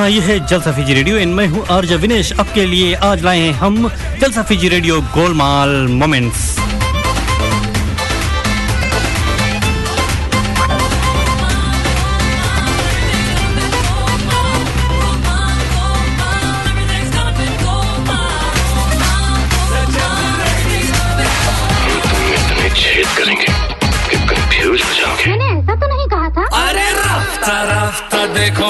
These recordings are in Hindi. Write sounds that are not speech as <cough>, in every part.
हाँ ये है जलसा फीजी रेडियो। इन मैं हूँ आर्ज विनेश। आपके लिए आज लाए हैं हम Jalsa Fiji radio Golmaal moments. करेंगे। कंफ्यूज हो जाओगे। मैंने ऐसा तो नहीं कहा था। अरे राफ्ता राफ्ता देखो।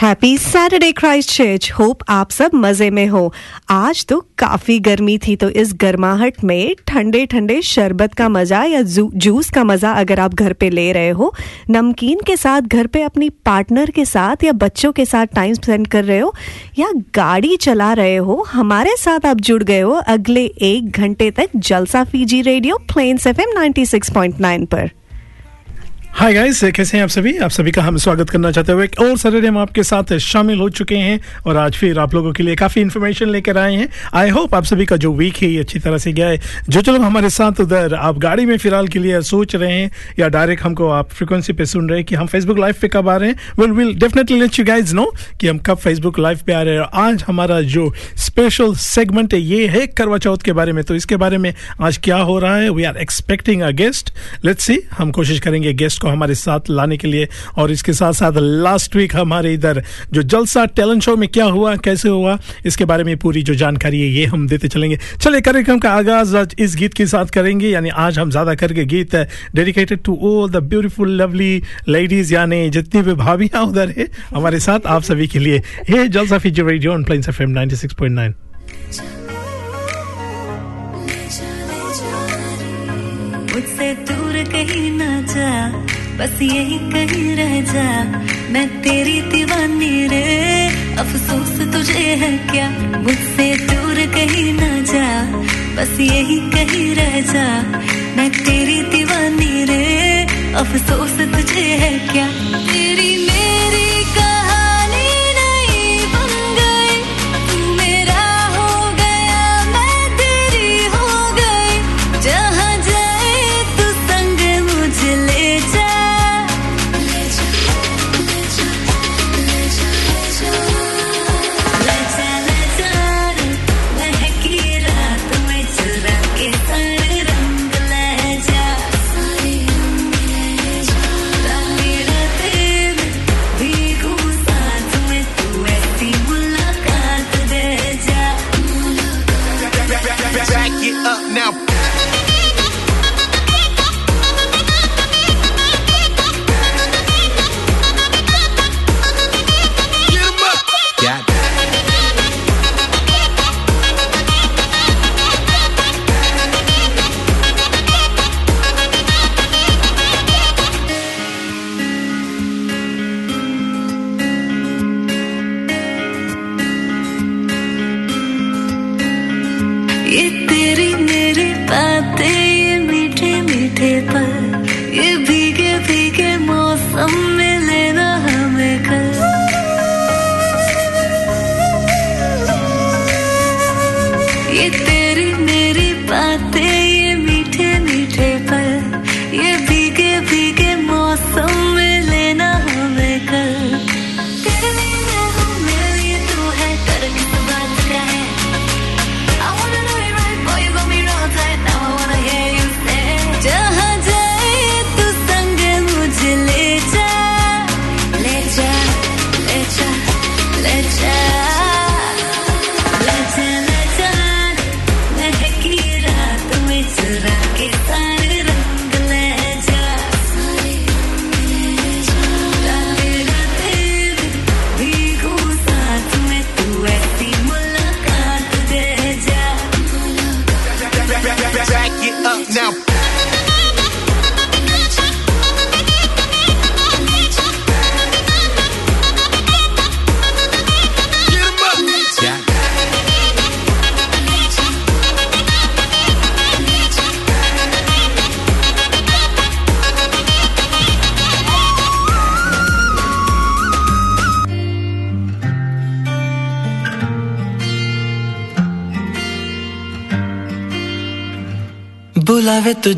Happy Saturday Christchurch hope आप सब मज़े में हो। आज तो काफ़ी गर्मी थी तो इस गर्माहट में ठंडे ठंडे शरबत का मज़ा या जूस का मज़ा अगर आप घर पे ले रहे हो, नमकीन के साथ घर पे अपनी पार्टनर के साथ या बच्चों के साथ टाइम स्पेंड कर रहे हो या गाड़ी चला रहे हो, हमारे साथ आप जुड़ गए हो अगले एक घंटे तक Jalsa Fiji radio Plains F M पर। हाय गाइस कैसे हैं आप सभी? आप सभी का हम स्वागत करना चाहते हुए और सैटरडे हम आपके साथ शामिल हो चुके हैं और आज फिर आप लोगों के लिए काफ़ी इन्फॉर्मेशन लेकर आए हैं। आई होप आप सभी का जो वीक है, ये अच्छी तरह से गया है। जो चलो हमारे साथ उधर, आप गाड़ी में फ़िलहाल के लिए सोच रहे हैं या डायरेक्ट हमको आप फ्रिक्वेंसी पे सुन रहे हैं कि हम फेसबुक लाइव पे कब आ रहे हैं? Will will definitely let you guys know कि हम कब फेसबुक लाइव पे आ रहे हैं। और आज हमारा जो स्पेशल सेगमेंट है, ये है करवा चौथ के बारे में। तो इसके बारे में आज क्या हो रहा है? We are expecting a guest let's see हम कोशिश करेंगे गेस्ट को हमारे साथ लाने के लिए और इसके साथ साथ लास्ट वीक हमारे इधर जो जलसा टैलेंट शो में क्या हुआ, कैसे हुआ, इसके बारे में पूरी जो जानकारी है, ये हम देते चलेंगे। चलिए, कार्यक्रम का आगाज़ आज इस गीत के साथ करेंगे, यानी आज हम ज़्यादा करके गीत dedicated to all the beautiful lovely ladies यानी जितनी भी भाभियाँ उधर है, हमारे साथ आप सभी के लिए। Hey Jalsa feature radio on Plains FM 96.9 मुझसे दूर कहीं ना जा। बस यही कहीं रह जा। मैं तेरी दीवानी रे। अफसोस तुझे है क्या? मुझसे दूर कहीं ना जा। बस यही कहीं रह जा। मैं तेरी दीवानी रे। अफसोस तुझे है क्या? तेरी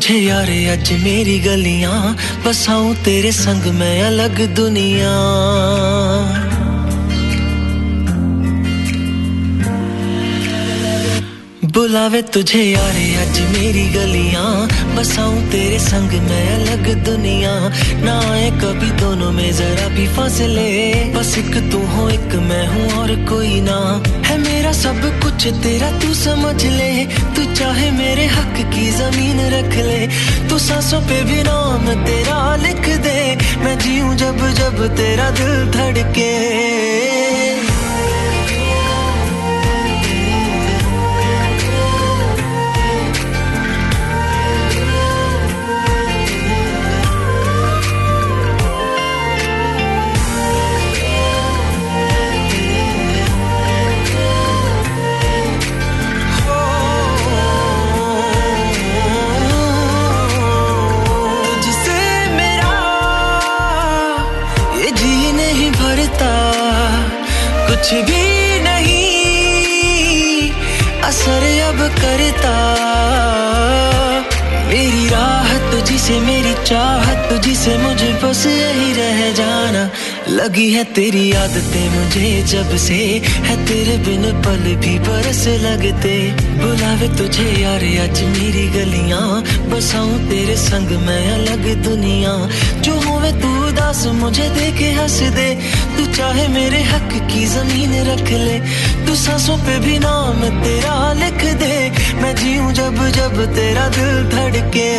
तुझे यारे अज मेरी गलियाँ बसाऊं तेरे संग मैं अलग दुनिया। बुलावे तुझे यारे अज मेरी गलियाँ बसाऊं तेरे संग मैं अलग दुनिया। ना आए कभी दोनों में, जरा भी फासले। बस एक तू हो, एक मैं हूँ और कोई ना। है मेरा सब कुछ, तेरा तू समझ ले। तू सांसों पे भी नाम तेरा लिख दे। मैं जीऊं जब जब तेरा दिल धड़के। कुछ भी नहीं। असर अब करता। मेरी राह तुझसे मेरी चाहत तुझसे मुझे बस यही रह जाना। लगी है तेरी आदतें मुझे जब से, है तेरे बिन पल भी बरस लगते। बुलावे तुझे यार, आज मेरी गलियाँ। बसाऊं तेरे संग, मैं अलग दुनिया। जो होवे तू उदास, मुझे देखे हंस दे। तू चाहे मेरे हक की ज़मीन रख ले, तू सांसों पे भी नाम तेरा लिख दे। मैं जीऊं जब जब तेरा दिल धड़के।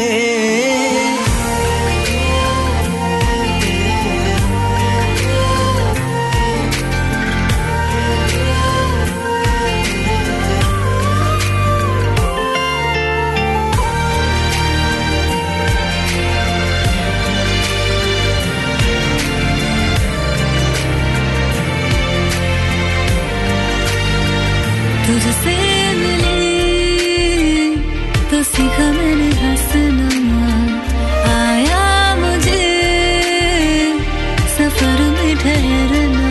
तुझसे तो सीखा मैंने हंसना आया मुझे सफ़र में ठहरना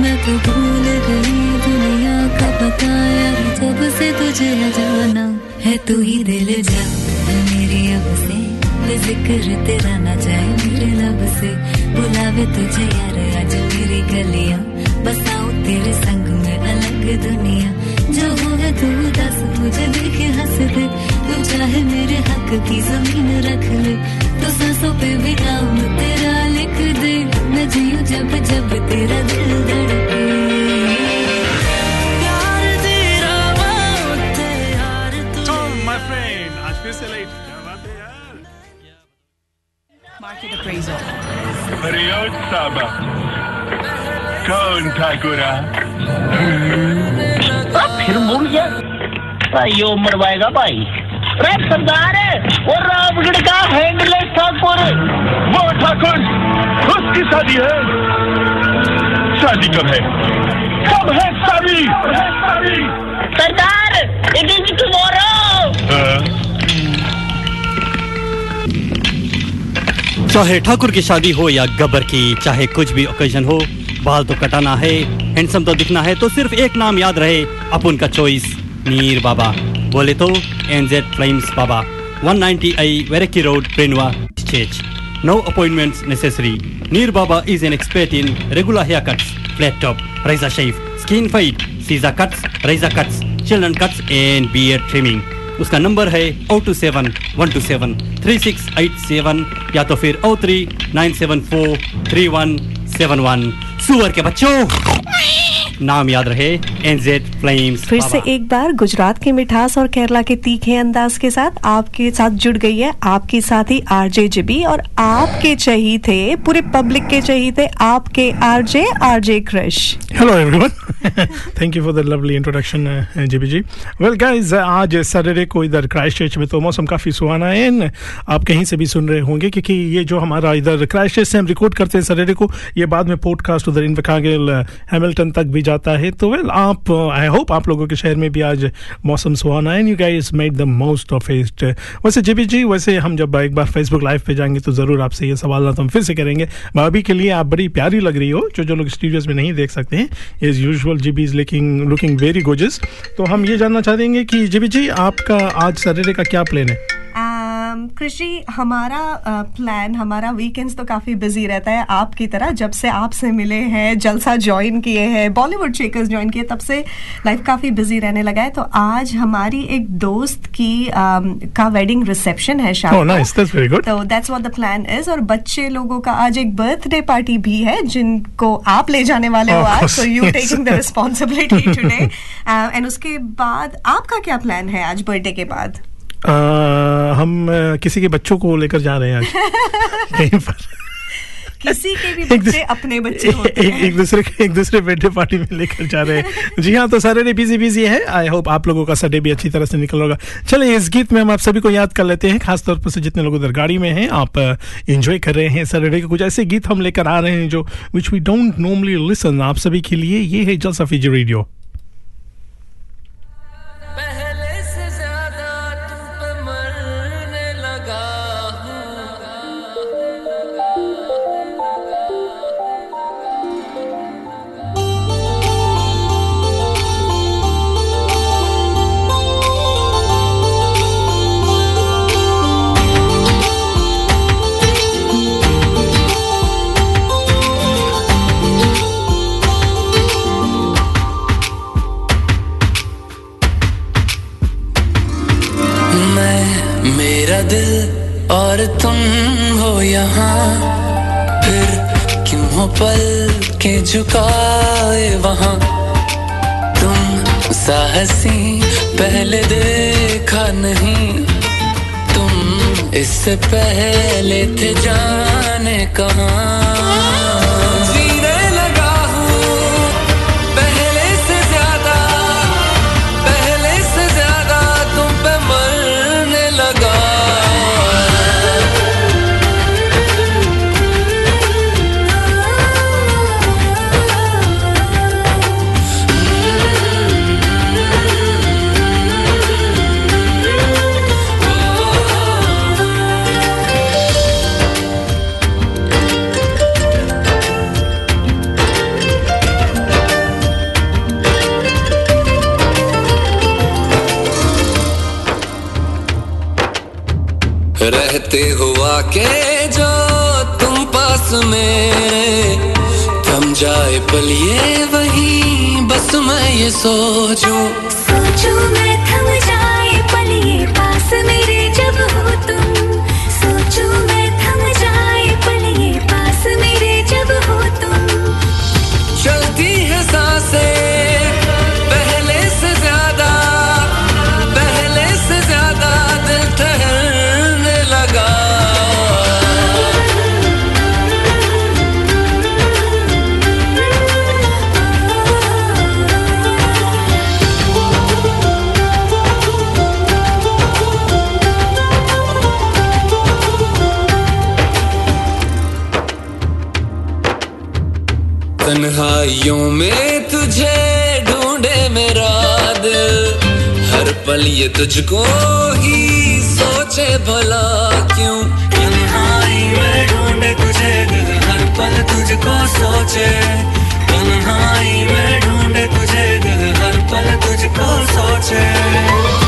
मैं तो भूल गई दुनिया का पता यार जब से तुझे जाना है तू ही दिल जा। मेरी अब से ज़िक्र तेरा ना जाए, मेरे लब से बुलावे तुझे यार, आज मेरी गलियाँ बसाऊं तेरे संग। अलग दुनिया जो होगा तू दस मुझे देखे हंस दे। तू चाहे मेरे हक की ज़मीन रख ले। तो सांसों पे भी नाम तेरा लिख दे। मैं जीऊं जब जब तेरा दिल धड़के। है Market appraisal. Riot Saba. कौन ठाकुरा? फिर मुड़ गया। यो मरवाएगा भाई। अरे सरदार वो रामगढ़ का हैंडलेस ठाकुर। वो ठाकुर, उसकी शादी है। शादी कब है? कब है शादी? सरदार इट इज़ टुमारो चाहे ठाकुर की शादी हो या गब्बर की, चाहे कुछ भी ओकेजन हो, बाल तो कटाना है। हैंडसम तो दिखना है तो सिर्फ़ एक नाम याद रहे, अपुन का चॉइस नीर बाबा। बोले तो एनजेड फ्लेम्स बाबा। 190 आई वेरेकी road प्रेनवा चेच no appointments necessary Neer Baba is an expert in regular hair cuts flat top razor shave skin fade scissor cuts razor cuts children cuts and beard trimming उसका नंबर है O two seven one two seven three six eight seven या तो फिर O three nine seven four three one seven one सुअर के बच्चों। नाम याद रहे एनजेड फ्लेम्स फिर से एक बार गुजरात की मिठास और केरला के तीखे अंदाज के साथ आपके साथ जुड़ गई है आपकी साथी आरजे जिबी और आपके चाहिए थे पूरे पब्लिक के चाहिए थे आपके RJ RJ crush Hello everyone. <laughs> Thank you for the lovely introduction, uh, JBG. Well guys, uh, आज सैटरडे को इधर क्राइस्ट चर्च में तो मौसम काफ़ी सुहाना है आप कहीं से भी सुन रहे होंगे क्योंकि ये जो हमारा इधर क्राइस्ट चर्च से हम रिकॉर्ड करते हैं सैटरडे को ये बाद में पॉडकास्ट उधर इनवकागल हैमिल्टन तक भी जाता है तो वेल आप आई होप आप लोगों के शहर में भी आज मौसम सुहाना है you guys made the most of it वैसे जेबी जी, वैसे हम जब एक बार फेसबुक लाइव पे जाएँगे तो ज़रूर आपसे ये सवाल ना तो हम फिर से करेंगे। भाभी के लिए आप बड़ी प्यारी लग रही हो, जो जो लोग स्टूडियोज में नहीं देख सकते हैं। As usual usual GB is looking looking very gorgeous तो हम ये जानना चाहेंगे कि जीबी जी, आपका आज सैटरडे का क्या प्लान है? कृषि हमारा प्लान हमारा वीकेंड्स तो काफ़ी बिज़ी रहता है आपकी तरह। जब से आपसे मिले हैं जलसा ज्वाइन किए हैं बॉलीवुड शेकर्स ज्वाइन किए तब से लाइफ काफ़ी बिज़ी रहने लगा है। तो आज हमारी एक दोस्त की um, का वेडिंग रिसेप्शन है शाम Oh. तो that's what the plan is और बच्चे लोगों का आज एक बर्थडे पार्टी भी है जिनको आप ले जाने वाले हो आज। So you taking the responsibility today and उसके बाद आपका क्या प्लान है आज बर्थडे के बाद? आ, हम किसी के बच्चों को लेकर जा रहे हैं आज। <laughs> कहीं पर। किसी के भी बच्चे अपने बच्चे होते एक, हैं। एक दूसरे के एक दूसरे बर्थडे पार्टी में लेकर जा रहे हैं। जी हाँ तो सैटरडे बिज़ी बिज़ी है। आई होप आप लोगों का सैटरडे भी अच्छी तरह से निकल होगा। चलिए इस गीत में हम आप सभी को याद कर लेते हैं। खासतौर पर से जितने लोग उधर गाड़ी में हैं आप इंजॉय कर रहे हैं सैटरडे के। कुछ ऐसे गीत हम लेकर आ रहे हैं जो which we don't normally listen आप सभी के लिए ये है जल सफीजी रेडियो पल के झुकाए वहाँ। तुम साहसी, पहले देखा नहीं। तुम इससे पहले थे जाने कहाँ। रहते हो आके जो तुम पास में। थम जाए पलिए वही, बस मैं ये सोचूं। सोचो मैं थम जाए पल ये पास मेरे जब हो तुम। सोचो मैं तन्हाइयों में तुझे ढूंढे मेरा दिल हर पल ये तुझको ही सोचे भला क्यों? तन्हाई में ढूंढे तुझे दिल, हर पल तुझको सोचे। तन्हाई में ढूंढे तुझे दिल, हर पल तुझको सोचे।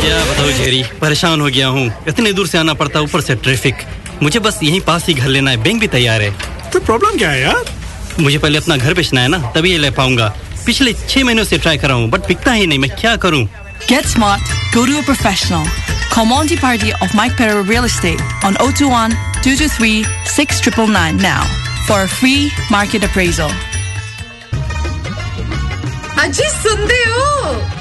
क्या बताओ जेरी परेशान हो गया हूँ। इतने दूर से आना पड़ता ऊपर से ट्रैफ़िक मुझे बस यहीं पास ही घर लेना है बैंक भी तैयार है। तो प्रॉब्लम क्या है यार? मुझे पहले अपना घर बेचना है ना तभी ये ले पाऊँगा। पिछले छह महीनों से ट्राई कर रहा हूँ बट बिकता ही नहीं मैं क्या करूँ? Get smart Get professional comedy party of Mike Call real Party on O two one two two three six triple nine now for free market appraisal अजी सुनते हो?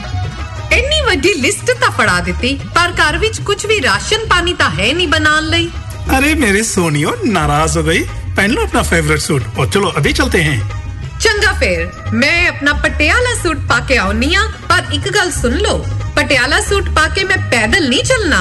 ਇੰਨੀ ਵੱਡੀ ਲਿਸਟ ਤਾਂ ਫੜਾ ਦਿੱਤੀ ਪਰ ਘਰ ਵਿੱਚ ਕੁਝ ਵੀ ਰਾਸ਼ਨ ਪਾਣੀ ਤਾਂ ਹੈ ਨਹੀਂ ਬਣਾਉਣ ਲਈ अरे मेरे सोनियो नाराज हो गई पहन लो अपना फेवरेट सूट और चलो अभी चलते हैं ਚੰਗਾ ਫੇਰ ਮੈਂ ਆਪਣਾ ਪਟਿਆਲਾ ਸੂਟ ਪਾ ਕੇ ਆਉਣੀ ਆ ਪਰ ਇੱਕ ਗੱਲ ਸੁਣ ਲਓ ਪਟਿਆਲਾ ਸੂਟ ਪਾ ਕੇ ਮੈਂ ਪੈਦਲ ਨਹੀਂ ਚੱਲਣਾ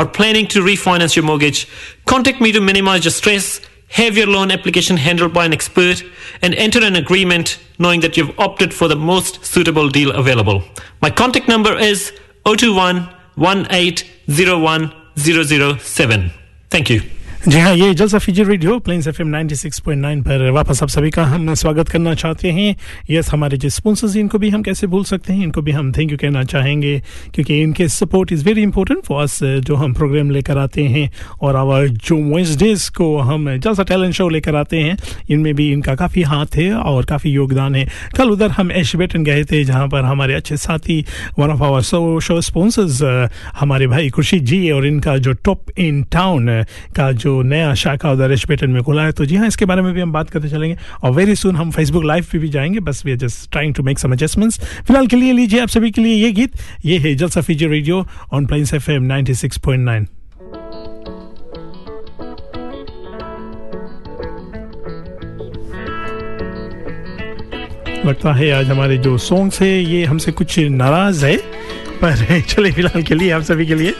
or planning to refinance your mortgage, contact me to minimize your stress, have your loan application handled by an expert, and enter an agreement knowing that you've opted for the most suitable deal available. My contact number is 021 1801 007. Thank you. जी हाँ ये Jalsa Fiji radio, Plains F M पर वापस आप सभी का हम स्वागत करना चाहते हैं। यस, हमारे जो स्पॉन्सर्स इनको भी हम कैसे भूल सकते हैं? इनको भी हम थैंक यू कहना चाहेंगे, क्योंकि इनके support is very important for us जो हम प्रोग्राम लेकर आते हैं, और आवर जो वेंसडेज को हम जलसा टैलेंट शो लेकर आते हैं, इनमें भी इनका काफ़ी हाथ है और काफ़ी योगदान है। कल उधर हम एश बेटन गए थे, जहाँ पर हमारे अच्छे साथी one of our show sponsors हमारे भाई खुर्शीद जी और इनका जो टॉप इन टाउन का जो जो नया शाखा उधर एशपेटन में खुला है तो जी हाँ इसके बारे में भी हम बात करते चलेंगे और वेरी सुन हम फेसबुक लाइव पे भी जाएँगे। बस we are just trying to make some adjustments फ़िलहाल के लिए लीजिए आप सभी के लिए ये गीत। ये है Jalsa Fiji radio on Plains F M लगता है आज हमारे जो सॉन्ग्स है, ये हमसे कुछ नाराज़ है। पर <laughs> चले फ़िलहाल के लिए आप सभी के लिए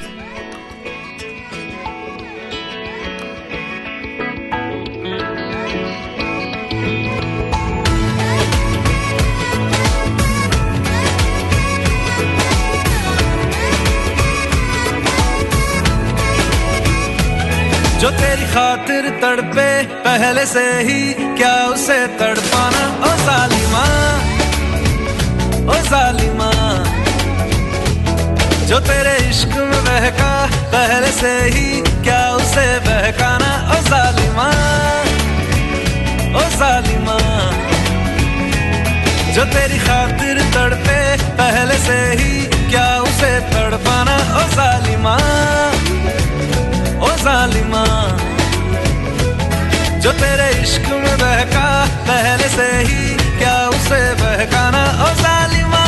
तड़पे पहले से ही क्या उसे तड़पाना? ओ जालिमा ओ जालिमा जो तेरे इश्क में बहका, पहले से ही क्या उसे बहकाना? ओ जालिमा ओ जालिमा जो तेरी खातिर तड़पे, पहले से ही क्या उसे तड़पाना? ओ जालिमा ओ जालिमा जो तेरे इश्क में बहका, पहले से ही क्या उसे बहकाना? ओ जालिमा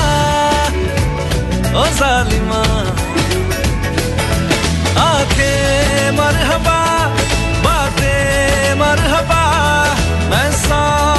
ओ जालिमा आँखें मरहबा, बातें मरहबा, मैं सौ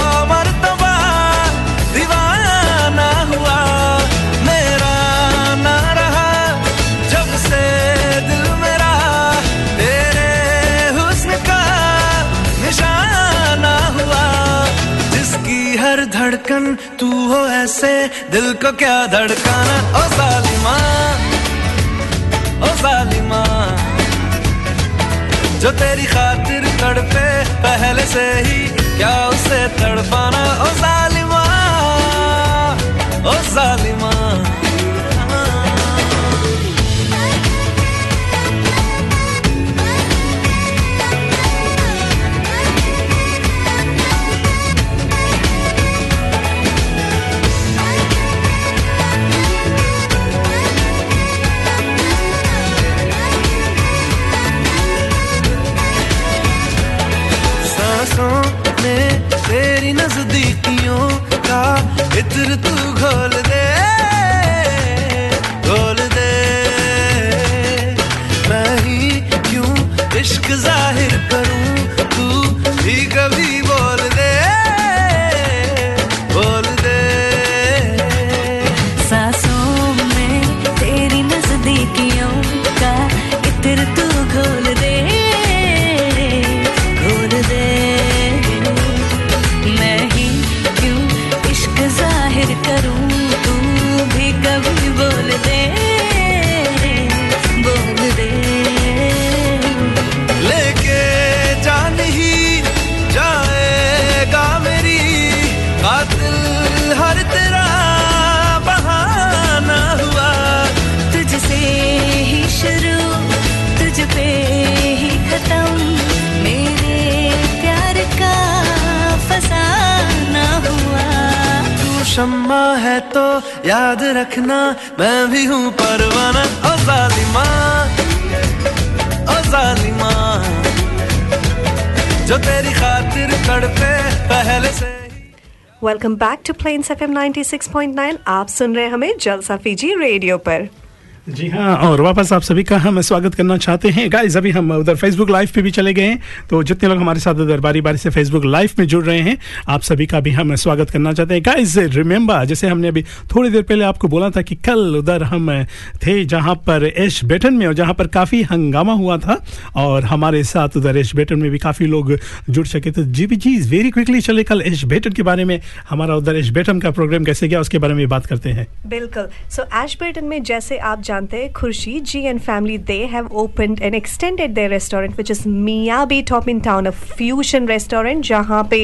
धड़कन, तू हो ऐसे, दिल को क्या धड़काना? ओ सालिमा ओ सालिमा, जो तेरी खातिर तड़पे, पहले से ही क्या उसे तड़पाना? ओ सालिमा, ओ जालिमा इत्र तू याद रखना, मैं भी हूँ परवाना। ओ जालिमा ओ जालिमा, जो तेरी खातिर तड़पे पहले से। Welcome back to Plains FM 96.9 आप सुन रहे हैं हमें जलसा फीजी रेडियो पर। जी हाँ और वापस आप सभी का हम स्वागत करना चाहते हैं। गाइस अभी हम उधर फेसबुक लाइव पे भी चले गए हैं। तो जितने लोग हमारे साथ उधर बारी बारी से फेसबुक लाइव में जुड़ रहे हैं, आप सभी का भी हम स्वागत करना चाहते हैं। गाइस रिमेंबर जैसे हमने अभी थोड़ी देर पहले आपको बोला था कि कल उधर हम थे जहाँ पर एश बेटन में और जहाँ पर काफ़ी हंगामा हुआ था और हमारे साथ उधर एश बेटन में भी काफ़ी लोग जुड़ सके तो G B ji very quickly चले कल एश बेटन के बारे में। हमारा उधर एश बेटन का प्रोग्राम कैसे गया, उसके बारे में बात करते हैं। बिल्कुल। सो एशबर्टन में जैसे आप जानते हैं Khurshid ji and family they have opened and extended their restaurant which is Miyabi top in town a fusion restaurant जहाँ पे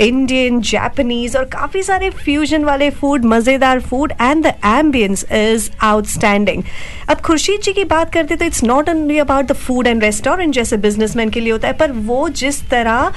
इंडियन जापानीज और काफ़ी सारे फ्यूजन वाले फ़ूड मज़ेदार food and the ambience is outstanding अब खुर्शीद जी की बात करते तो it's not only about the food and restaurant जैसे बिजनेसमैन के लिए होता है पर वो जिस तरह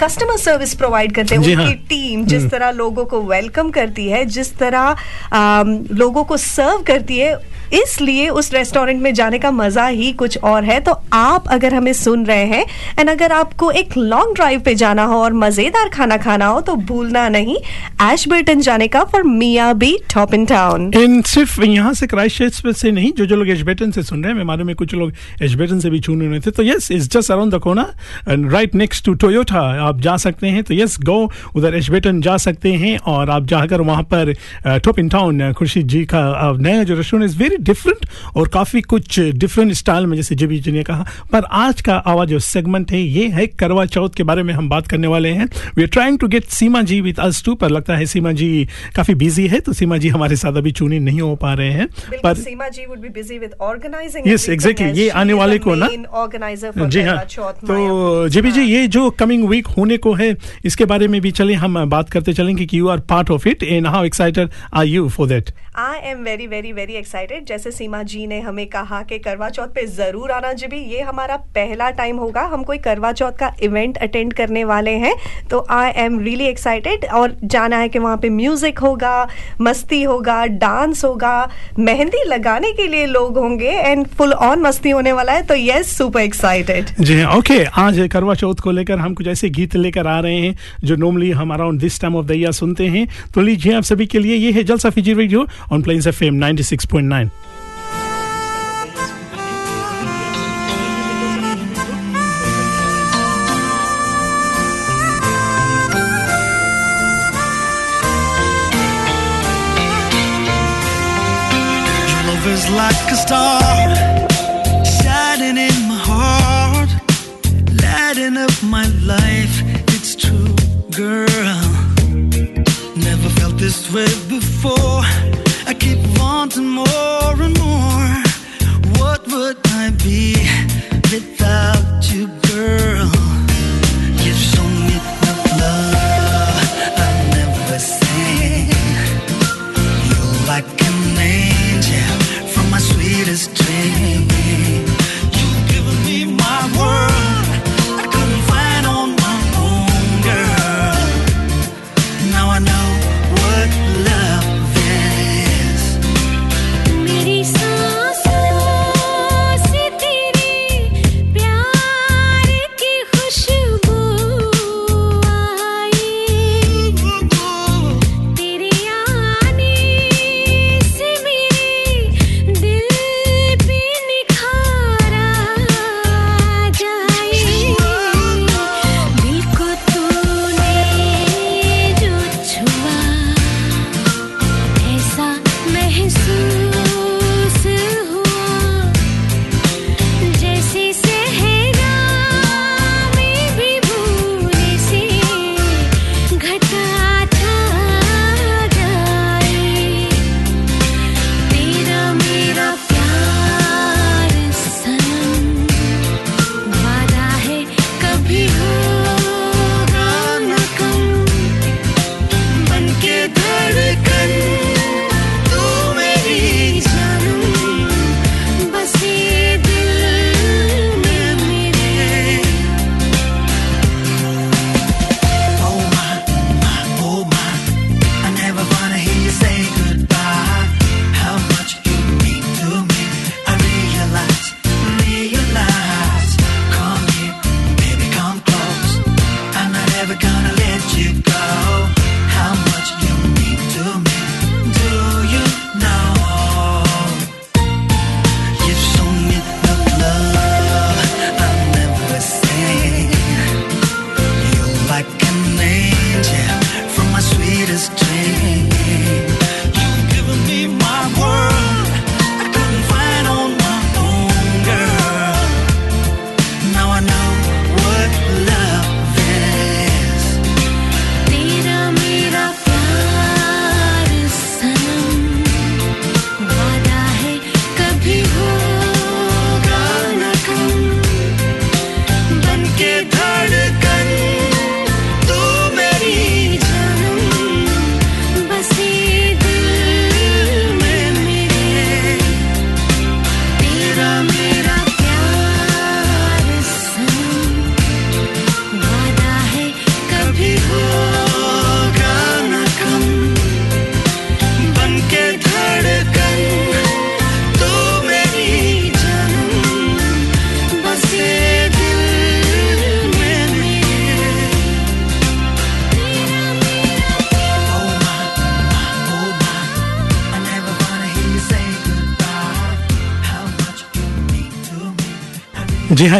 कस्टमर सर्विस प्रोवाइड करते हैं हाँ। उनकी टीम जिस हम्म। तरह लोगों को वेलकम करती है जिस तरह अम, लोगों को सर्व करती है इसलिए उस रेस्टोरेंट में जाने का मज़ा ही कुछ और है। तो आप अगर हमें सुन रहे हैं एंड अगर आपको एक लॉन्ग ड्राइव पे जाना हो और मज़ेदार खाना खाना हो तो भूलना नहीं। एशबर्टन जाने का for Miyabi top in town in सिर्फ़ यहाँ से क्राइस्ट से नहीं, जो जो लोग एजबेटन से सुन रहे हैं मैं मालूम है कुछ लोग एजबेटन से भी चुने हुए थे। तो yes is just around the corner and right next to Toyota आप जा सकते हैं। तो यस गो उधर एजबेटन जा सकते हैं, और आप जाकर वहाँ पर top in town Khurshid ji का नया जो रेस्टोरेंट इज़ वेरी डिफरेंट और काफ़ी कुछ डिफरेंट स्टाइल में जैसे जेबी जी ने कहा। पर आज का आवाज़ जो सेगमेंट है ये है करवा चौथ के बारे में हम बात करने वाले हैं। We are trying to get Seema ji with us too पर लगता है सीमा जी काफ़ी बिज़ी है तो सीमा जी हमारे साथ अभी चुनी नहीं हो पा रहे हैं। पर Seema ji would be busy with organising yes exactly ये आने वाले को ना ऑर्गेनाइजर जी हाँ तो जेबी जी ये जो कमिंग वीक होने को है इसके बारे में भी चले हम बात करते चलेंगे कि you are part of it and how excited are you for that I am very very very excited जैसे सीमा जी ने हमें कहा कि करवा चौथ पे ज़रूर आना जी भी। ये हमारा पहला टाइम होगा। हम कोई करवा चौथ का इवेंट अटेंड करने वाले हैं। तो आई एम रियली एक्साइटेड और जाना है कि वहाँ पे म्यूज़िक होगा, मस्ती होगा डांस होगा। मेहंदी लगाने के लिए लोग होंगे एंड फुल ऑन मस्ती होने वाला है। तो यस सुपर एक्साइटेड जी ओके आज करवा चौथ को लेकर हम कुछ ऐसे गीत लेकर आ रहे हैं जो नॉर्मली हम around this time of the year सुनते हैं। तो लीजिए आप सभी के लिए ये है Jalsa Fiji radio on Plains FM 96.9 be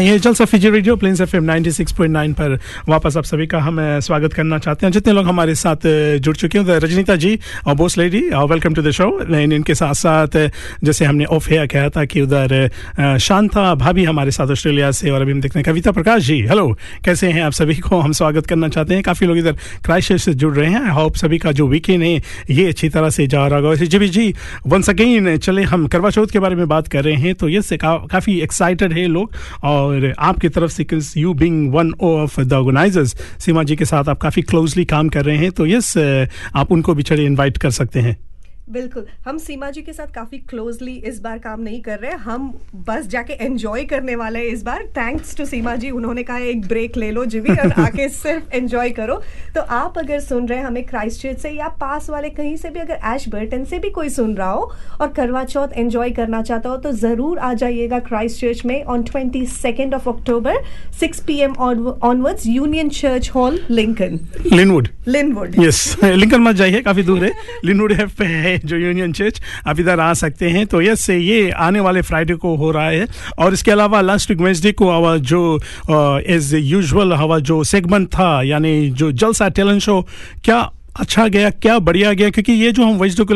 हाँ ये Jalsa Fiji radio Plains F M पर वापस आप सभी का हम स्वागत करना चाहते हैं। जितने लोग हमारे साथ जुड़ चुके हैं रजनीता जी और boss lady welcome to the show लेकिन इनके साथ साथ जैसे हमने ऑफ़ एयर कहा था कि उधर शांता भाभी हमारे साथ ऑस्ट्रेलिया से और अभी हम देखते हैं कविता प्रकाश जी। हेलो कैसे हैं आप सभी को हम स्वागत करना चाहते हैं? काफ़ी लोग इधर क्राइस्ट से जुड़ रहे हैं। आई होप सभी का जो वीकेंड है, ये अच्छी तरह से जा रहा होगा। जी जी वंस अगेन चले हम करवा चौथ के बारे में बात कर रहे हैं तो ये काफ़ी एक्साइटेड है लोग और आपकी तरफ़ से you being one of the organisers. Seema ji के साथ आप काफ़ी क्लोजली काम कर रहे हैं तो यस आप उनको भी चले इन्वाइट कर सकते हैं। बिल्कुल। हम सीमा जी के साथ काफ़ी क्लोजली इस बार काम नहीं कर रहे। हम बस जाके एंजॉय करने वाले हैं इस बार। थैंक्स टू सीमा जी उन्होंने कहा एक ब्रेक ले लो जी भी और <laughs> आके सिर्फ़ एंजॉय करो। तो आप अगर सुन रहे हैं हमें क्राइस्ट चर्च से या पास वाले कहीं से भी अगर एश बर्टन से भी कोई सुन रहा हो और करवा चौथ एंजॉय करना चाहता हो तो ज़रूर आ जाइएगा क्राइस्ट चर्च में on twenty second of October six P M onwards Union Church Hall Lincoln Linwood Linwood yes Lincoln मत जाइए काफ़ी दूर है। लिनवुड है। <laughs> जो यूनियन चर्च आप इधर आ सकते हैं। तो यस, ये आने वाले फ्राइडे को हो रहा है। और इसके अलावा लास्ट वीक वेंसडे को हवा जो एज यूजुअल हवा जो सेगमेंट था, यानी जो जलसा टैलेंट शो क्या अच्छा गया, क्या बढ़िया गया? क्योंकि ये जो हम वेजडो के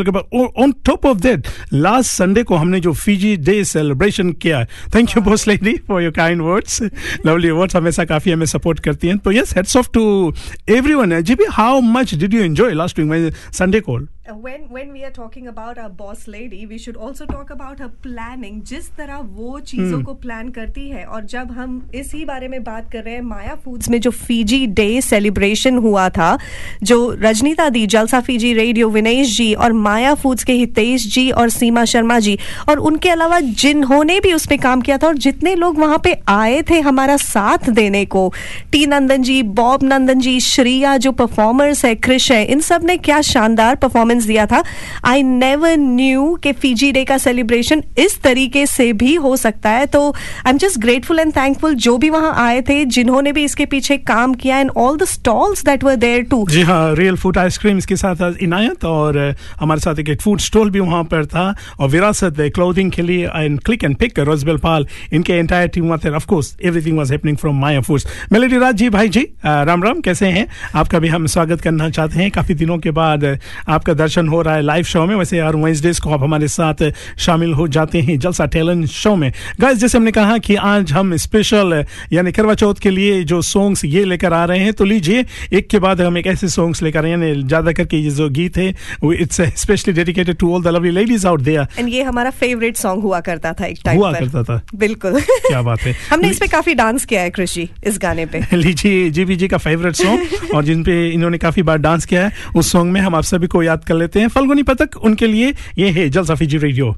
on top of that last Sunday को हमने जो फीजी डे सेलिब्रेशन किया thank you boss lady for your kind words lovely words हमेशा काफ़ी हमें सपोर्ट करती हैं। तो yes hats off to everyone जी भी how much did you enjoy last week Sunday को when when we are talking about our boss lady we should also talk about her planning जिस तरह वो चीज़ों हम्म। को प्लान करती है और जब हम इसी बारे में बात कर रहे हैं माया फूड्स में जो फीजी डे सेलिब्रेशन हुआ था जो रजनीता दी जलसा फीजी रेडियो विनेश जी और माया फूड्स के हितेश जी और सीमा शर्मा जी और उनके अलावा जिन्होंने भी उस पर काम किया था और जितने लोग वहाँ पे आए थे हमारा साथ देने को टी नंदन जी बॉब नंदन जी श्रिया जो परफॉर्मर्स है क्रिश है इन सबने क्या शानदार परफॉर्मेंस दिया था। आई नेवर न्यू कि फीजी डे का सेलिब्रेशन इस तरीके से भी हो सकता है। तो I am just grateful and thankful जो भी वहाँ आए थे, जिन्होंने भी इसके पीछे काम किया and all the stalls that were there too जी हाँ रियल फ़ूड आइसक्रीम इसके साथ इनायत और हमारे साथ एक फ़ूड स्टॉल भी वहाँ पर था और विरासत क्लोथिंग के लिए and Click and Pick Rosebell Pal इनके एंटायर टीम वहाँ थे। Of course everything was happening from Maya Foods Melody Raj ji, भाई जी राम राम, कैसे हैं? आपका भी हम स्वागत करना चाहते हैं। काफ़ी दिनों के बाद आपका दर्शन हो रहा है लाइव शो में। वैसे यार वेंसडेज को आप हमारे साथ शामिल हो जाते हैं जलसा टैलेंट शो में। गाइस जैसे हमने कहा कि आज हम स्पेशल यानी करवा चौथ के लिए जो सॉन्ग्स ये लेकर आ रहे हैं तो लीजिए एक के बाद हम एक ऐसे सॉन्ग्स लेकर आए यानी ज़्यादा करके ये जो गीत है वो it's specially dedicated to all the lovely ladies out there and ये हमारा फेवरेट सॉन्ग हुआ करता था एक टाइम हुआ पर। करता था? बिल्कुल। क्या बात है। <laughs> हमने इस पे काफ़ी डांस किया है कृषि इस गाने पे। <laughs> लीजिए जीबी जी का फेवरेट सॉन्ग और जिन पे इन्होंने काफ़ी बार डांस किया है उस सॉन्ग में हम आप सभी को याद कर लेते हैं। फल्गुनी पतक उनके लिए ये है Jalsa Fiji radio.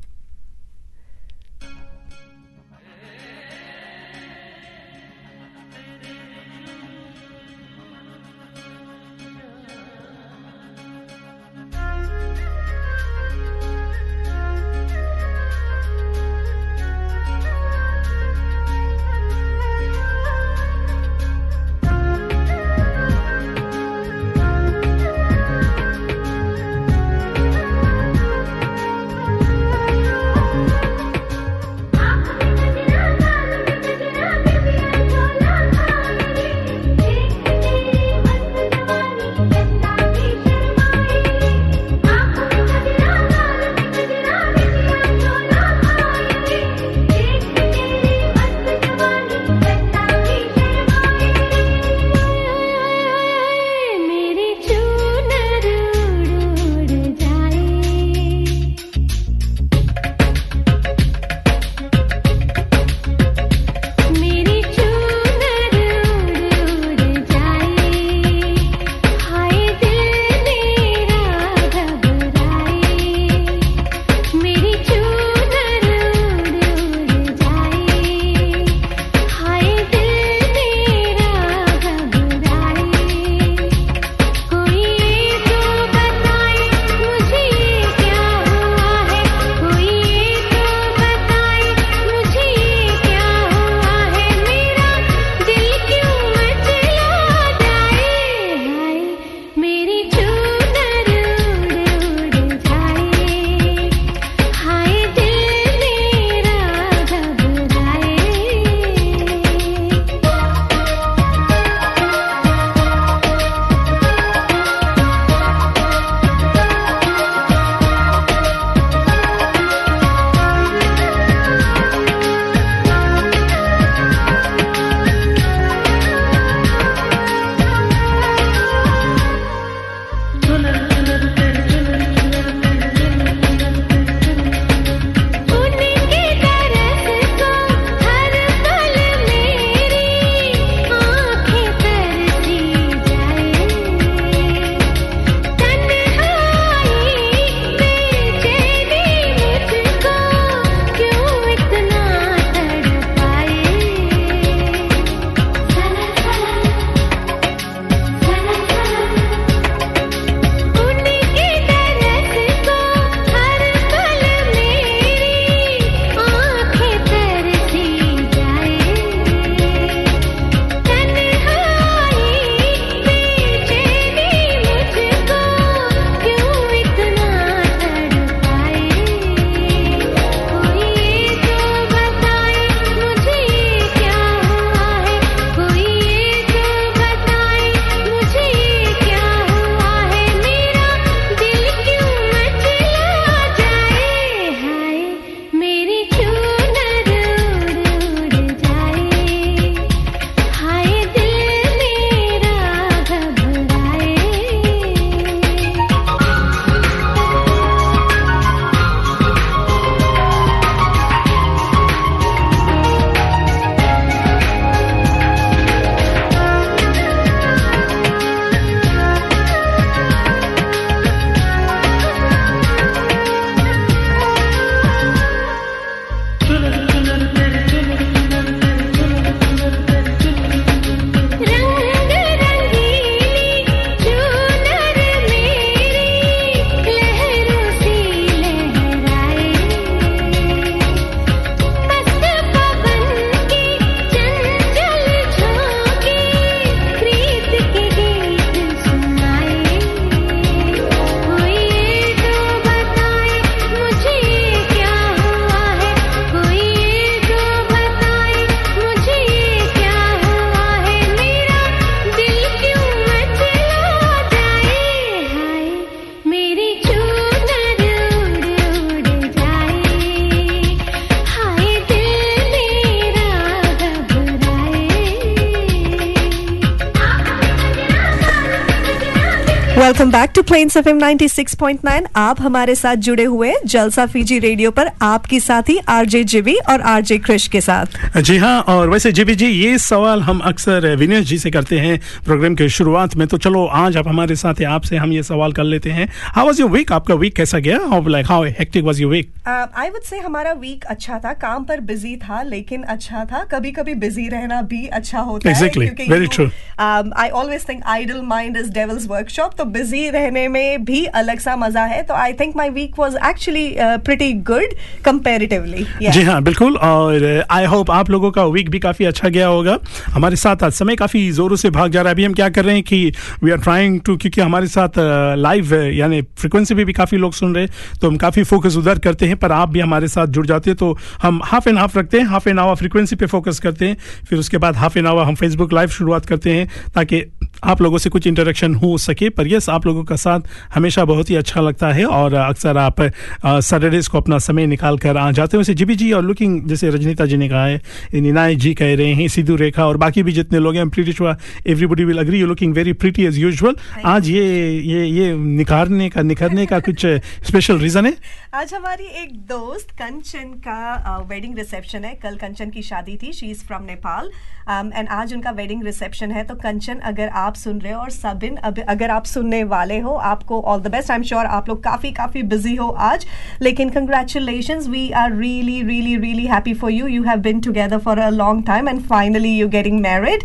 To Plains FM 96.9 आप हमारे साथ जुड़े हुए जलसा फीजी रेडियो पर आपकी साथी आरजे जिबी और आरजे क्रिश के साथ। जी हाँ और वैसे जीबी जी ये सवाल हम अक्सर विनेश जी से करते हैं प्रोग्राम के शुरुआत में। तो चलो आज आप हमारे साथ हैं आपसे हम ये सवाल कर लेते हैं। हाउ वाज योर वीक आपका वीक कैसा गया? How like how hectic was your week I would say हमारा वीक अच्छा था काम पर बिज़ी था लेकिन अच्छा था। कभी कभी बिज़ी रहना भी अच्छा होता Exactly. है Very true. I always think idle mind is devil's workshop तो बिज़ी रहने में भी अलग सा मज़ा है तो I think my week was actually pretty good comparatively जी हाँ बिल्कुल, और आई होप आप लोगों का वीक भी काफ़ी अच्छा गया होगा। हमारे साथ आज समय काफ़ी ज़ोरों से भाग जा रहा है। अभी हम क्या कर रहे हैं कि वी आर ट्राइंग टू क्योंकि हमारे साथ लाइव यानी फ्रिक्वेंसी पे भी काफ़ी लोग सुन रहे हैं तो हम काफ़ी फोकस उधर करते हैं, पर आप भी हमारे साथ जुड़ जाते हैं तो हम हाफ़ एंड हाफ़ रखते हैं हाफ़ एन आवर फ्रिक्वेंसी पे फोकस करते हैं, फिर उसके बाद हाफ़ एन आवर हम फेसबुक लाइव शुरुआत करते हैं, ताकि आप लोगों से कुछ इंटरेक्शन हो सके पर यस आप लोगों का साथ हमेशा बहुत ही अच्छा लगता है और अक्सर आप सैटरडेज को अपना समय निकाल कर आ जाते हैं। वैसे जीबी जी और लुकिंग जैसे रजनीता जी ने कहा है निनाय जी कह रहे हैं सिद्धू रेखा और बाकी भी जितने लोग हैं pretty sure everybody will agree you looking very pretty as usual आज ये ये ये निखारने का निखरने का कुछ स्पेशल रीजन है? आज हमारी एक दोस्त कंचन का वेडिंग रिसेप्शन है। कल कंचन की शादी थी she is from Nepal and आज उनका वेडिंग रिसेप्शन है। तो कंचन अगर आप सुन रहे हो और सबिन अब अगर आप सुनने वाले हो आपको all the best I am sure आप लोग काफ़ी काफ़ी बिज़ी हो आज लेकिन congratulation we are really really really happy for you you have been together for a long time and finally you getting married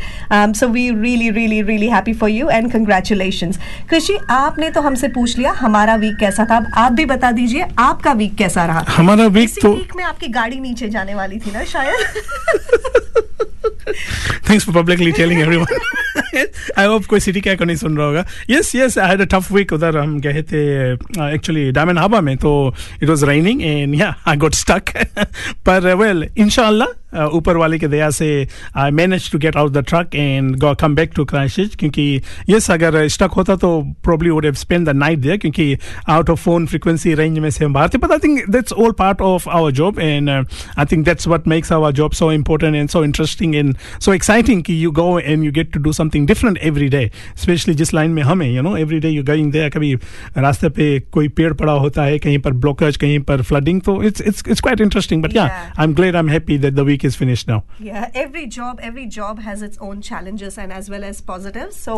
so we really really really happy for you and congratulation Krishi आपने तो हमसे पूछ लिया हमारा वीक कैसा था? अब आप भी बता दीजिए आपका वीक कैसा रहा? हमारा वीक तो वीक में आपकी गाड़ी नीचे जाने वाली थी ना शायद? Thanks for publicly telling everyone I hope कोई सिटी क्या नहीं सुन रहा होगा। Yes yes I had a tough week उधर हम गए थे एक्चुअली डायमंड हाबा में तो it was raining and yeah I got stuck पर वेल इंशाल्लाह ऊपर वाले के दया से I manage to get out the truck and go come back to crisis क्योंकि यस अगर स्टक होता तो probably would have spend the night there क्योंकि out of phone frequency range में से हम बाहर थे but I think that's all part of our job and I think that's what makes our job so important and so interesting and so exciting कि you go and you get to do something different every day specially जिस लाइन में हमें you know every day you going there कभी रास्ते पे कोई पेड़ पड़ा होता है कहीं पर ब्लॉकेज कहीं पर फ्लडिंग तो it's it's it's quite interesting but yeah I am glad I am happy that the week is finished now Yeah, every job, every job has its own challenges and as well as positives. So,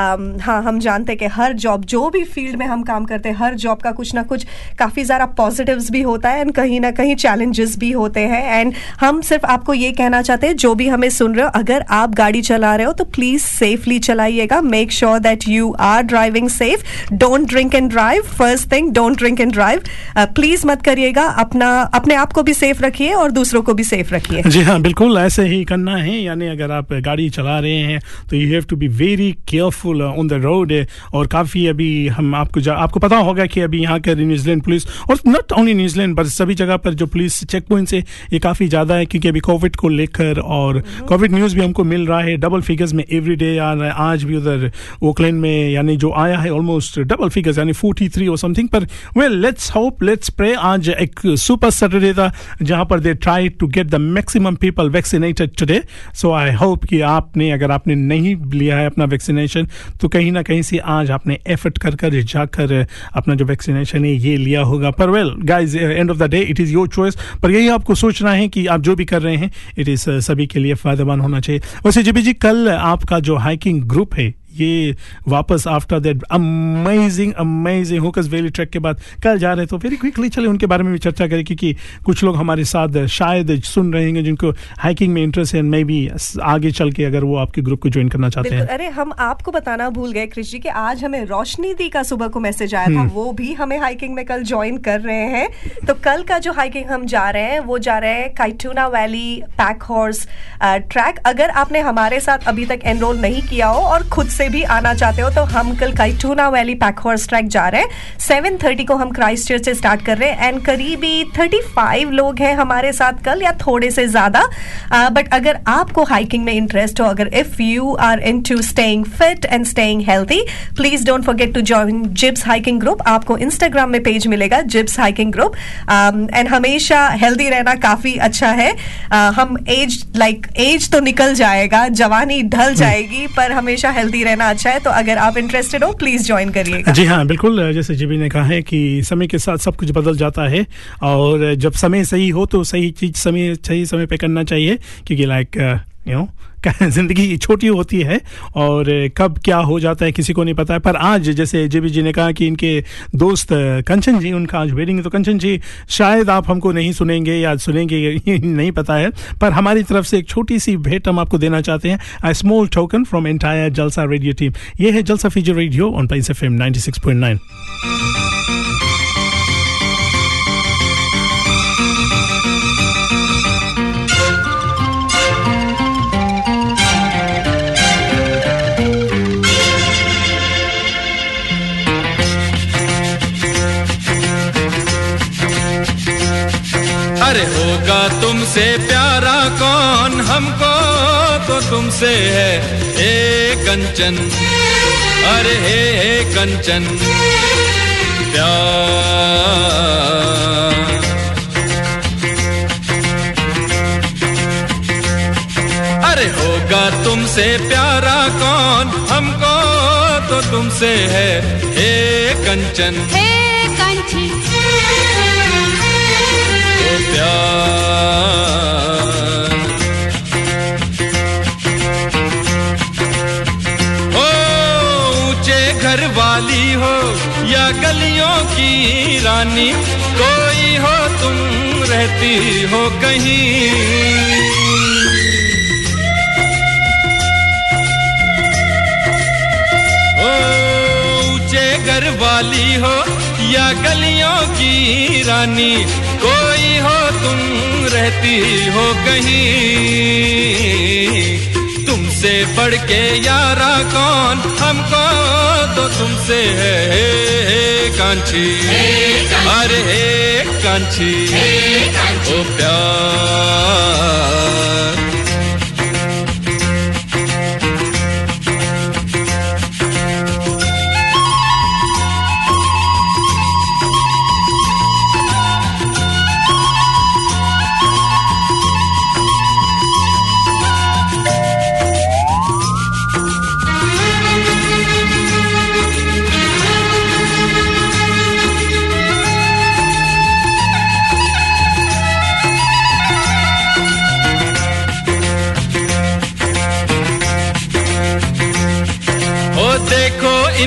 um, हाँ हम जानते हैं कि हर जॉब जो भी फ़ील्ड में हम काम करते हैं हर जॉब का कुछ ना कुछ काफ़ी ज़्यादा पॉजिटिव्स भी होता है एंड कहीं ना कहीं चैलेंजेस भी होते हैं। एंड हम सिर्फ़ आपको ये कहना चाहते हैं जो भी हमें सुन रहे हो अगर आप गाड़ी चला रहे हो तो please safely चलाइएगा। Make sure that you are driving safe don't drink and drive first thing don't drink and drive please मत करिएगा। अपना अपने आप को भी सेफ़ रखिए और दूसरों को भी सेफ़ रखिए। जी हाँ बिल्कुल ऐसे ही करना है। यानी अगर आप गाड़ी चला रहे हैं तो you have to be very careful on the road और काफ़ी अभी हम आपको जा, आपको पता होगा कि अभी यहाँ के न्यूजीलैंड पुलिस और not only New Zealand but सभी जगह पर जो पुलिस चेक पॉइंट है ये काफ़ी ज़्यादा है क्योंकि अभी कोविड को लेकर और कोविड न्यूज़ भी हमको मिल रहा है डबल फिगर्स में एवरी डे आ रहा है आज भी उधर ओकलैंड में यानी जो आया है ऑलमोस्ट डबल फिगर्स यानी फोर्टी थ्री और समथिंग पर well let's hope let's pray आज एक सुपर सैटरडे था जहाँ पर they try to get the maximum people vaccinated today so I hope कि आपने, अगर आपने नहीं लिया है अपना वैक्सीनेशन तो कहीं ना कहीं से आज आपने एफर्ट कर कर जाकर अपना जो वैक्सीनेशन है, ये लिया होगा। पर well guys end of the day it is your choice पर यही आपको सोचना है कि आप जो भी कर रहे हैं इट इज़ सभी के लिए फ़ायदेमंद होना चाहिए। वैसे जी जी, कल आपका जो हाइकिंग ग्रुप है ये वापस after that amazing amazing Hooker's valley track के बाद कल जा रहे तो वेरी क्विकली चले उनके बारे में भी चर्चा करें क्योंकि कुछ लोग हमारे साथ शायद सुन रहे हैं जिनको हाइकिंग में इंटरेस्ट है मे बी आगे चल के अगर वो आपके ग्रुप को ज्वाइन करना चाहते हैं। अरे हम आपको बताना भूल गए कृषि कि आज हमें रोशनी दी का सुबह को मैसेज आया था। वो भी हमें हाइकिंग में कल ज्वाइन कर रहे हैं। तो कल का जो हाइकिंग हम जा रहे हैं वो जा रहे हैं Kaituna valley pack horse track अगर आपने हमारे साथ अभी तक एनरोल नहीं किया हो और खुद से भी आना चाहते हो तो हम कल Kaituna valley pack horse track जा रहे हैं। सेवन थर्टी को हम क्राइस्ट चर्च से स्टार्ट कर रहे हैं एंड करीबी थर्टी फाइव लोग हैं हमारे साथ कल या थोड़े से ज़्यादा। बट अगर आपको हाइकिंग में इंटरेस्ट हो अगर if you are into staying fit and staying healthy please don't forget to join Jips hiking group आपको इंस्टाग्राम में पेज मिलेगा जिप्स हाइकिंग ग्रुप एंड हमेशा हेल्दी रहना काफ़ी अच्छा है। uh, हम एज लाइक एज तो निकल जाएगा जवानी ढल जाएगी पर हमेशा हेल्दी रहना रहना अच्छा है तो अगर आप इंटरेस्टेड हो प्लीज़ ज्वाइन करिए जी हाँ बिल्कुल, जैसे जीबी ने कहा है कि समय के साथ सब कुछ बदल जाता है, और जब समय सही हो तो सही चीज़, समय, सही समय पे करना चाहिए, क्योंकि लाइक यू नो <laughs> ज़िंदगी छोटी होती है और कब क्या हो जाता है किसी को नहीं पता है। पर आज जैसे जेबी जी ने कहा कि इनके दोस्त कंचन जी, उनका आज वेडिंग है तो कंचन जी, शायद आप हमको नहीं सुनेंगे या सुनेंगे नहीं पता है। पर हमारी तरफ़ से एक छोटी सी भेंट हम आपको देना चाहते हैं a small token from entire Jalsa radio team ये है जलसा फीजर रेडियो ऑन पाइस एफ़ एम नाइनटी होगा तुमसे प्यारा कौन? हमको तो तुमसे है ए कंचन। अरे हे हे कंचन। प्यार। अरे होगा तुमसे प्यारा कौन? हमको तो तुमसे है, हे कंचन। हे कंचन। प्यार। हो ऊँचे घर वाली हो या गलियों की रानी, कोई हो तुम रहती हो कहीं। ओ, ऊँचे घर वाली हो या गलियों की रानी कोई हो तुम रहती हो कहीं। तुमसे बढ़ के यारा कौन हमको तो तुमसे है कांची अरे हे कांची ओ प्यार।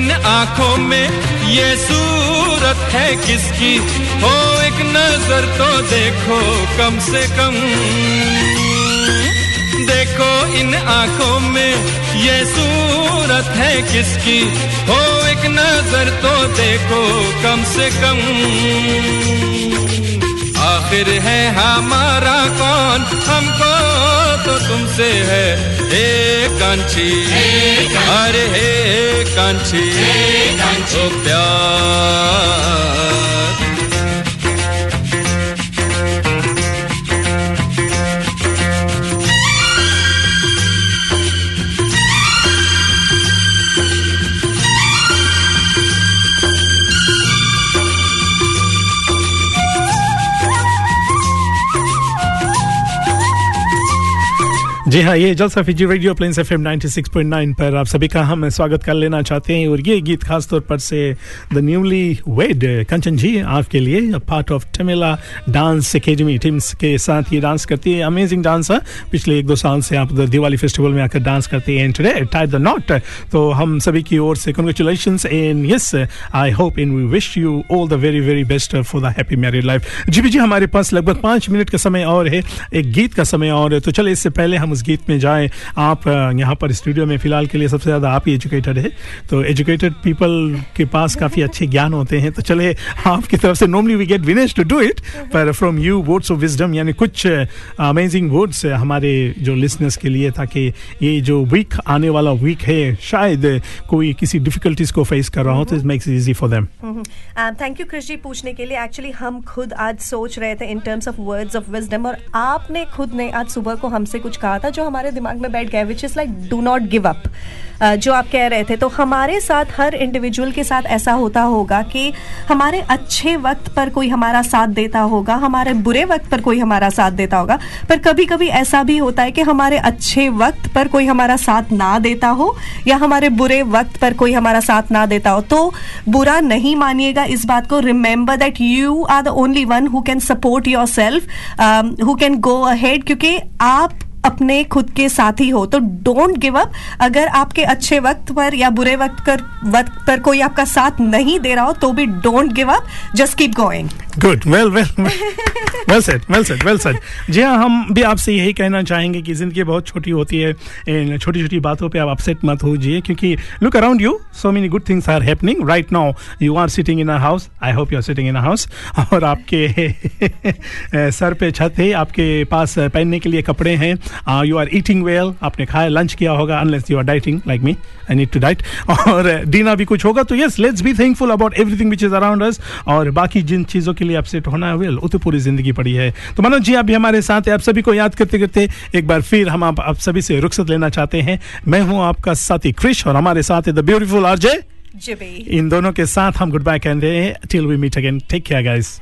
इन आँखों में ये सूरत है किसकी? हो एक नज़र तो देखो, कम से कम। देखो इन आँखों में ये सूरत है किसकी? हो एक नज़र तो देखो, कम से कम। आखिर है हमारा कौन? हमको तो तुमसे है हे कांची। अरे हे कांची। ओ प्यार। जी हाँ ये Jalsa Fiji radio planes F M nine पर आप सभी का हम स्वागत कर लेना चाहते हैं। और ये गीत खास तौर पर से द न्यूली वेड कंचन जी, आपके लिए part of Tamela dance academy teams के साथ ये डांस करती है। अमेजिंग डांस है पिछले एक दो साल से आप दिवाली फेस्टिवल में आकर डांस करती हैं। टुडे टाइड द नॉट तो हम सभी की ओर से congratulation and yes I hope and we wish you all the very very best for the happy married life जी जी, हमारे पास लगभग पाँच मिनट का समय और है। एक गीत का समय और है। तो चले इससे पहले हम उस गीत में जाएँ। आप यहाँ पर स्टूडियो में फ़िलहाल के लिए सबसे ज़्यादा आप ही एजुकेटेड है। तो एजुकेटेड पीपल के पास काफ़ी अच्छे ज्ञान होते हैं। तो चले आपकी तरफ़ से normally we get Vinesh to do it पर from you words of wisdom यानी कुछ अमेजिंग वर्ड्स हमारे जो लिसनर्स के लिए, ताकि ये जो वीक आने वाला वीक है, शायद कोई किसी डिफिकल्टीज को फेस कर रहा हो तो it makes easy for them thank you Krish ji पूछने के लिए। एक्चुअली हम खुद आज सोच रहे थे in terms of words of wisdom और आपने खुद ने आज सुबह को हमसे कुछ कहा था था जो हमारे दिमाग में बैठ गया which is like do not give up जो आप कह रहे थे तो हमारे साथ हर इंडिविजुअल के साथ ऐसा होता होगा कि हमारे अच्छे वक्त पर कोई हमारा साथ देता होगा, हमारे बुरे वक्त पर कोई हमारा साथ देता होगा, पर कभी कभी ऐसा भी होता है कि हमारे अच्छे वक्त पर कोई हमारा साथ ना देता हो, या हमारे बुरे वक्त पर कोई हमारा साथ ना देता हो। तो बुरा नहीं मानिएगा इस बात को। Remember that you are the only one who can support yourself who can go ahead क्योंकि आप अपने खुद के साथी हो तो डोंट गिव अप अगर आपके अच्छे वक्त पर या बुरे वक्त कर, वक्त पर कोई आपका साथ नहीं दे रहा हो तो भी don't give up just keep going good well well well said well said well said जी हाँ हम भी आपसे यही कहना चाहेंगे कि ज़िंदगी बहुत छोटी होती है छोटी छोटी बातों पे आप अपसेट मत होजिए, क्योंकि look around you so many good things are happening right now you are sitting in a house I hope you are sitting in a house और आपके <laughs> सर पे छत है, आपके पास पहनने के लिए कपड़े हैं यू आर ईटिंग वेल आपने खाया लंच किया होगा unless you are dieting like me I need to diet और डिनर भी कुछ होगा तो yes let's be thankful about everything which is around us और बाकी जिन चीज़ों के लिए अपसेट होना है वेल वो तो पूरी ज़िंदगी पड़ी है। तो मनोज जी आप भी हमारे साथ आप सभी को याद करते करते एक बार फिर हम आप, आप सभी से रुखसत लेना चाहते हैं। मैं हूँ आपका साथी क्रिश और हमारे साथ है द ब्यूटीफुल आरजे इन दोनों के साथ हम गुड बाय कह रहे हैं। Till we meet again take care guys